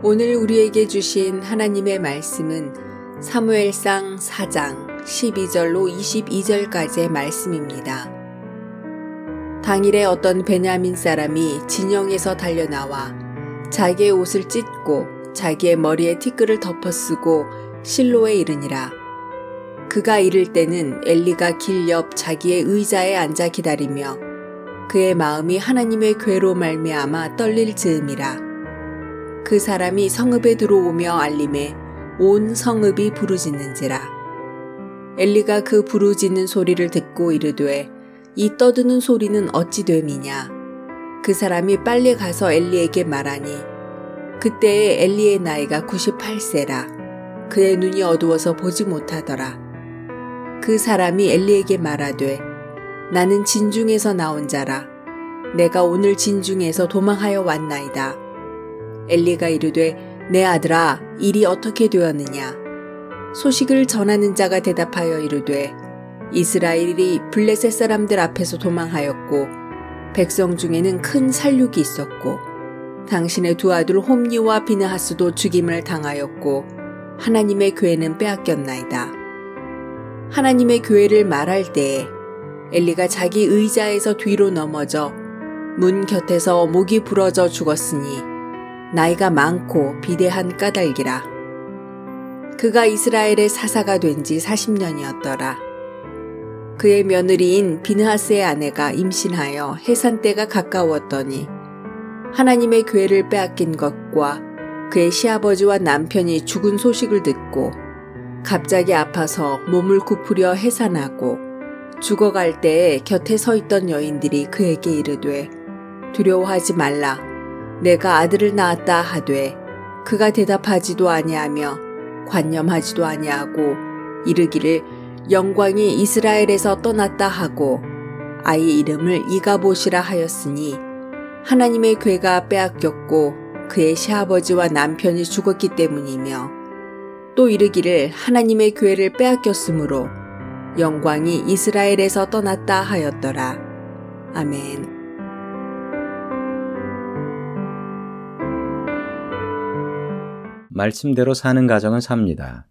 오늘 우리에게 주신 하나님의 말씀은 사무엘상 4장 12절로 22절까지의 말씀입니다. 당일에 어떤 베냐민 사람이 진영에서 달려나와 자기의 옷을 찢고 자기의 머리에 티끌을 덮어쓰고 실로에 이르니라. 그가 이를 때는 엘리가 길 옆 자기의 의자에 앉아 기다리며 그의 마음이 하나님의 괴로 말미암아 떨릴 즈음이라. 그 사람이 성읍에 들어오며 알림에 온 성읍이 부르짖는지라. 엘리가 그 부르짖는 소리를 듣고 이르되 이 떠드는 소리는 어찌 됨이냐. 그 사람이 빨리 가서 엘리에게 말하니 그때에 엘리의 나이가 98세라. 그의 눈이 어두워서 보지 못하더라. 그 사람이 엘리에게 말하되 나는 진중에서 나온 자라. 내가 오늘 진중에서 도망하여 왔나이다. 엘리가 이르되 내 아들아 일이 어떻게 되었느냐 소식을 전하는 자가 대답하여 이르되 이스라엘이 블레셋 사람들 앞에서 도망하였고 백성 중에는 큰 살육이 있었고 당신의 두 아들 홈니와 비느하스도 죽임을 당하였고 하나님의 교회는 빼앗겼나이다. 하나님의 교회를 말할 때에 엘리가 자기 의자에서 뒤로 넘어져 문 곁에서 목이 부러져 죽었으니 나이가 많고 비대한 까닭이라. 그가 이스라엘의 사사가 된 지 40년이었더라. 그의 며느리인 비느하스의 아내가 임신하여 해산 때가 가까웠더니 하나님의 괴를 빼앗긴 것과 그의 시아버지와 남편이 죽은 소식을 듣고 갑자기 아파서 몸을 굽으려 해산하고 죽어갈 때에 곁에 서 있던 여인들이 그에게 이르되 두려워하지 말라 내가 아들을 낳았다 하되 그가 대답하지도 아니하며 관념하지도 아니하고 이르기를 영광이 이스라엘에서 떠났다 하고 아이 이름을 이가보시라 하였으니 하나님의 괴가 빼앗겼고 그의 시아버지와 남편이 죽었기 때문이며 또 이르기를 하나님의 괴를 빼앗겼으므로 영광이 이스라엘에서 떠났다 하였더라. 아멘. 말씀대로 사는 가정은 삽니다.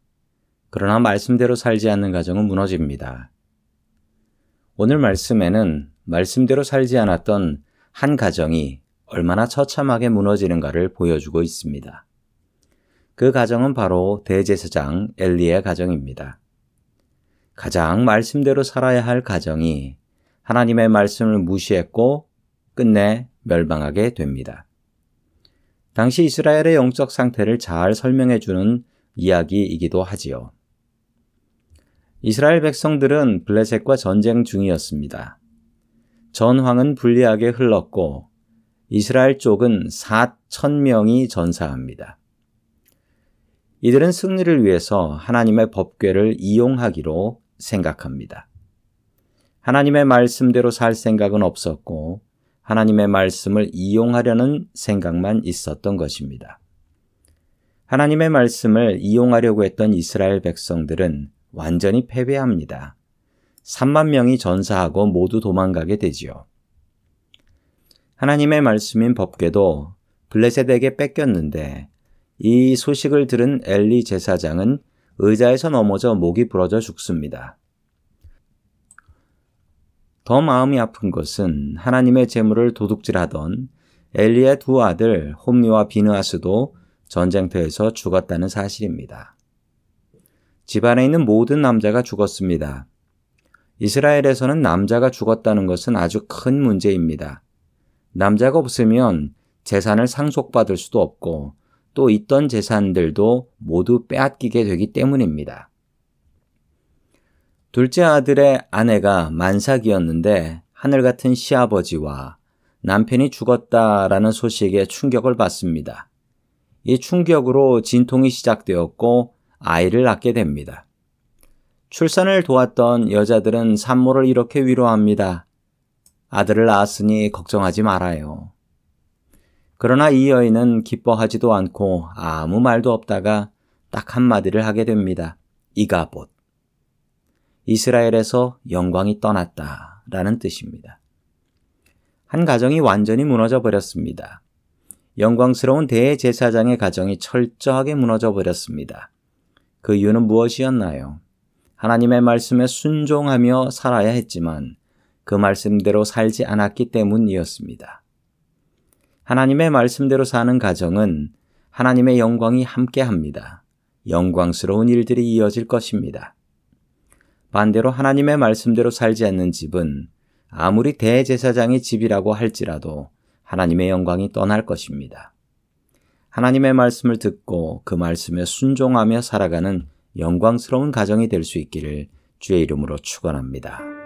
그러나 말씀대로 살지 않는 가정은 무너집니다. 오늘 말씀에는 말씀대로 살지 않았던 한 가정이 얼마나 처참하게 무너지는가를 보여주고 있습니다. 그 가정은 바로 대제사장 엘리의 가정입니다. 가장 말씀대로 살아야 할 가정이 하나님의 말씀을 무시했고 끝내 멸망하게 됩니다. 당시 이스라엘의 영적 상태를 잘 설명해 주는 이야기이기도 하지요. 이스라엘 백성들은 블레셋과 전쟁 중이었습니다. 전황은 불리하게 흘렀고 이스라엘 쪽은 4천 명이 전사합니다. 이들은 승리를 위해서 하나님의 법궤를 이용하기로 생각합니다. 하나님의 말씀대로 살 생각은 없었고 하나님의 말씀을 이용하려는 생각만 있었던 것입니다. 하나님의 말씀을 이용하려고 했던 이스라엘 백성들은 완전히 패배합니다. 3만 명이 전사하고 모두 도망가게 되지요. 하나님의 말씀인 법궤도 블레셋에게 뺏겼는데 이 소식을 들은 엘리 제사장은 의자에서 넘어져 목이 부러져 죽습니다. 더 마음이 아픈 것은 하나님의 재물을 도둑질하던 엘리의 두 아들 홈리와 비느하스도 전쟁터에서 죽었다는 사실입니다. 집안에 있는 모든 남자가 죽었습니다. 이스라엘에서는 남자가 죽었다는 것은 아주 큰 문제입니다. 남자가 없으면 재산을 상속받을 수도 없고 또 있던 재산들도 모두 빼앗기게 되기 때문입니다. 둘째 아들의 아내가 만삭이었는데 하늘 같은 시아버지와 남편이 죽었다라는 소식에 충격을 받습니다. 이 충격으로 진통이 시작되었고 아이를 낳게 됩니다. 출산을 도왔던 여자들은 산모를 이렇게 위로합니다. 아들을 낳았으니 걱정하지 말아요. 그러나 이 여인은 기뻐하지도 않고 아무 말도 없다가 딱 한마디를 하게 됩니다. 이가봇. 이스라엘에서 영광이 떠났다 라는 뜻입니다. 한 가정이 완전히 무너져 버렸습니다. 영광스러운 대제사장의 가정이 철저하게 무너져 버렸습니다. 그 이유는 무엇이었나요? 하나님의 말씀에 순종하며 살아야 했지만 그 말씀대로 살지 않았기 때문이었습니다. 하나님의 말씀대로 사는 가정은 하나님의 영광이 함께 합니다. 영광스러운 일들이 이어질 것입니다. 반대로 하나님의 말씀대로 살지 않는 집은 아무리 대제사장의 집이라고 할지라도 하나님의 영광이 떠날 것입니다. 하나님의 말씀을 듣고 그 말씀에 순종하며 살아가는 영광스러운 가정이 될 수 있기를 주의 이름으로 축원합니다.